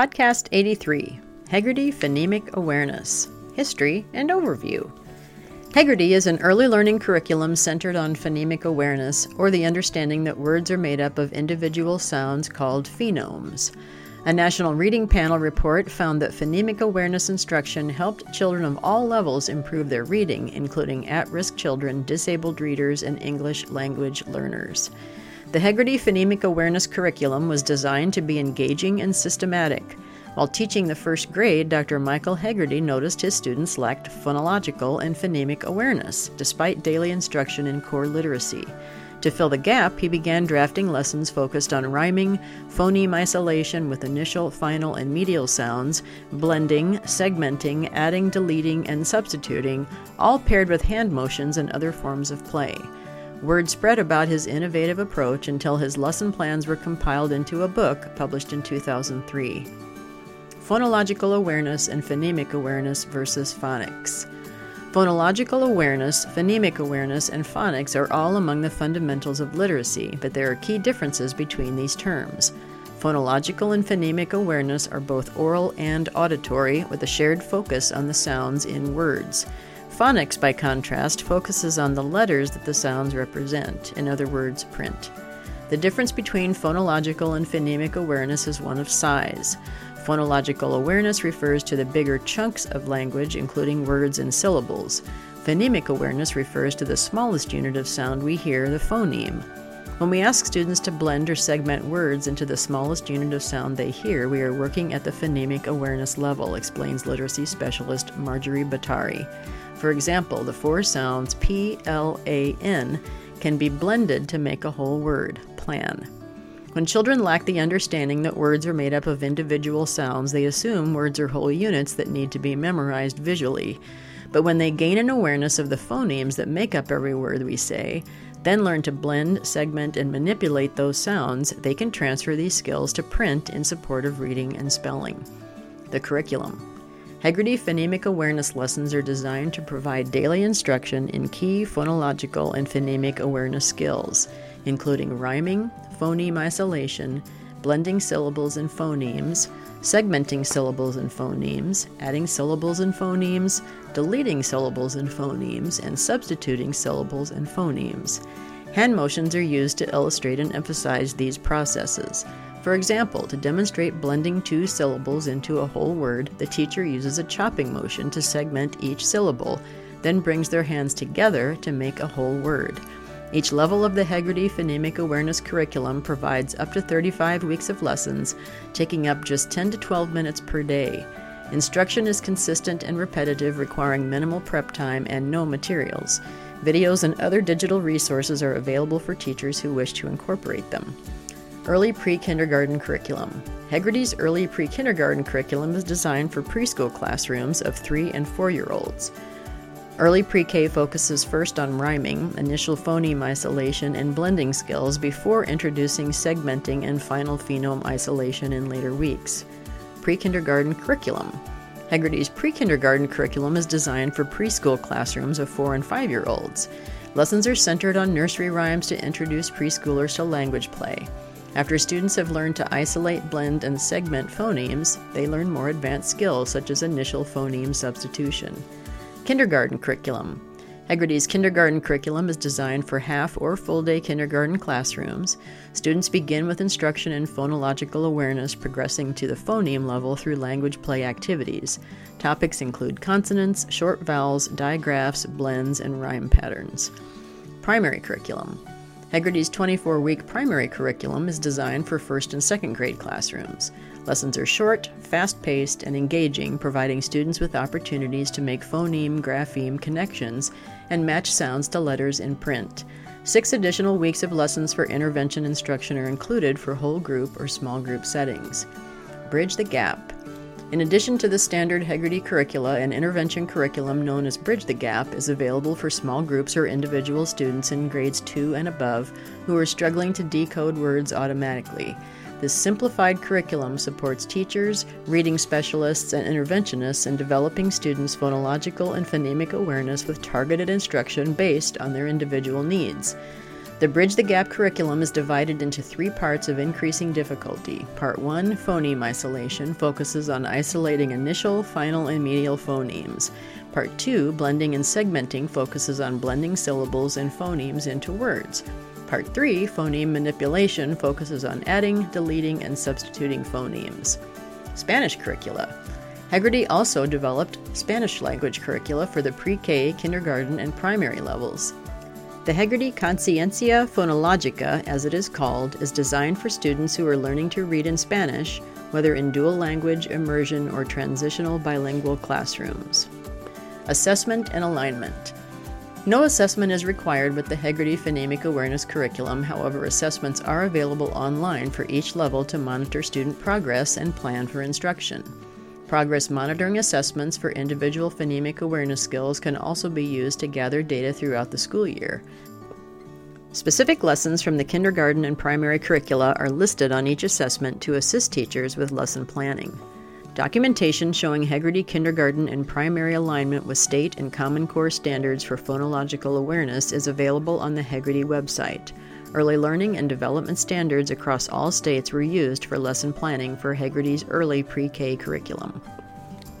Podcast 83 Heggerty Phonemic Awareness History and Overview. Heggerty is an early learning curriculum centered on phonemic awareness, or the understanding that words are made up of individual sounds called phonemes. A National Reading Panel report found that phonemic awareness instruction helped children of all levels improve their reading, including at risk children, disabled readers, and English language learners. The Heggerty Phonemic Awareness curriculum was designed to be engaging and systematic. While teaching the first grade, Dr. Michael Heggerty noticed his students lacked phonological and phonemic awareness, despite daily instruction in core literacy. To fill the gap, he began drafting lessons focused on rhyming, phoneme isolation with initial, final, and medial sounds, blending, segmenting, adding, deleting, and substituting, all paired with hand motions and other forms of play. Word spread about his innovative approach until his lesson plans were compiled into a book published in 2003. Phonological Awareness and Phonemic Awareness versus Phonics. Phonological awareness, phonemic awareness, and phonics are all among the fundamentals of literacy, but there are key differences between these terms. Phonological and phonemic awareness are both oral and auditory, with a shared focus on the sounds in words. Phonics, by contrast, focuses on the letters that the sounds represent, in other words, print. The difference between phonological and phonemic awareness is one of size. Phonological awareness refers to the bigger chunks of language, including words and syllables. Phonemic awareness refers to the smallest unit of sound we hear, the phoneme. When we ask students to blend or segment words into the smallest unit of sound they hear, we are working at the phonemic awareness level, explains literacy specialist Marjorie Bottari. For example, the four sounds P, L, A, N can be blended to make a whole word, plan. When children lack the understanding that words are made up of individual sounds, they assume words are whole units that need to be memorized visually. But when they gain an awareness of the phonemes that make up every word we say, then learn to blend, segment, and manipulate those sounds, they can transfer these skills to print in support of reading and spelling. The curriculum. Heggerty phonemic awareness lessons are designed to provide daily instruction in key phonological and phonemic awareness skills, including rhyming, phoneme isolation, blending syllables and phonemes, segmenting syllables and phonemes, adding syllables and phonemes, deleting syllables and phonemes, and substituting syllables and phonemes. Hand motions are used to illustrate and emphasize these processes. For example, to demonstrate blending two syllables into a whole word, the teacher uses a chopping motion to segment each syllable, then brings their hands together to make a whole word. Each level of the Heggerty Phonemic Awareness curriculum provides up to 35 weeks of lessons, taking up just 10 to 12 minutes per day. Instruction is consistent and repetitive, requiring minimal prep time and no materials. Videos and other digital resources are available for teachers who wish to incorporate them. Early Pre Kindergarten Curriculum Heggerty's Early Pre Kindergarten curriculum is designed for preschool classrooms of 3 and 4 year olds. Early pre K focuses first on rhyming, initial phoneme isolation, and blending skills before introducing segmenting and final phoneme isolation in later weeks. Pre kindergarten curriculum Heggerty's pre kindergarten curriculum is designed for preschool classrooms of 4 and 5 year olds. Lessons are centered on nursery rhymes to introduce preschoolers to language play. After students have learned to isolate, blend, and segment phonemes, they learn more advanced skills such as initial phoneme substitution. Kindergarten curriculum. Heggerty's kindergarten curriculum is designed for half or full day kindergarten classrooms. Students begin with instruction in phonological awareness, progressing to the phoneme level through language play activities. Topics include consonants, short vowels, digraphs, blends, and rhyme patterns. Primary curriculum. Heggerty's 24 week primary curriculum is designed for first and second grade classrooms. Lessons are short, fast paced, and engaging, providing students with opportunities to make phoneme grapheme connections and match sounds to letters in print. Six additional weeks of lessons for intervention instruction are included for whole group or small group settings. Bridge the Gap. In addition to the standard Heggerty curricula, an intervention curriculum known as Bridge the Gap is available for small groups or individual students in grades 2 and above who are struggling to decode words automatically. This simplified curriculum supports teachers, reading specialists, and interventionists in developing students' phonological and phonemic awareness with targeted instruction based on their individual needs. The Bridge the Gap curriculum is divided into three parts of increasing difficulty. Part 1, phoneme isolation, focuses on isolating initial, final, and medial phonemes. Part 2, blending and segmenting, focuses on blending syllables and phonemes into words. Part 3, phoneme manipulation, focuses on adding, deleting, and substituting phonemes. Spanish curricula. Heggerty also developed Spanish language curricula for the pre K, kindergarten, and primary levels. The Heggerty Conciencia Fonológica, as it is called, is designed for students who are learning to read in Spanish, whether in dual language, immersion, or transitional bilingual classrooms. Assessment and alignment. No assessment is required with the Heggerty Phonemic Awareness curriculum, however, assessments are available online for each level to monitor student progress and plan for instruction. Progress monitoring assessments for individual phonemic awareness skills can also be used to gather data throughout the school year. Specific lessons from the kindergarten and primary curricula are listed on each assessment to assist teachers with lesson planning. Documentation showing Heggerty kindergarten and primary alignment with state and Common Core standards for phonological awareness is available on the Heggerty website. Early learning and development standards across all states were used for lesson planning for Heggerty's early pre K curriculum.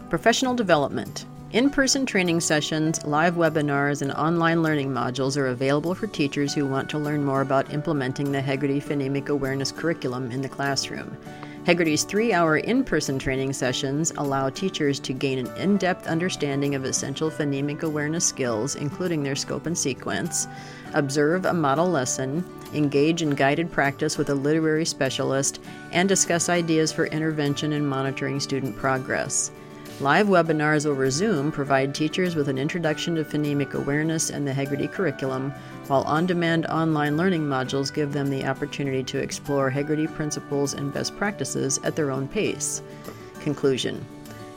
Professional development. In person training sessions, live webinars, and online learning modules are available for teachers who want to learn more about implementing the Heggerty Phonemic Awareness curriculum in the classroom. Heggerty's three hour in person training sessions allow teachers to gain an in depth understanding of essential phonemic awareness skills, including their scope and sequence, observe a model lesson, engage in guided practice with a literary specialist, and discuss ideas for intervention and monitoring student progress. Live webinars over Zoom provide teachers with an introduction to phonemic awareness and the Heggerty curriculum, while on demand online learning modules give them the opportunity to explore Heggerty principles and best practices at their own pace. Conclusion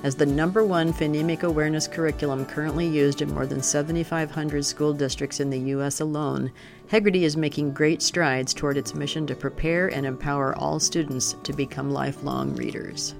as the number one phonemic awareness curriculum currently used in more than 7,500 school districts in the U.S. alone, Heggerty is making great strides toward its mission to prepare and empower all students to become lifelong readers.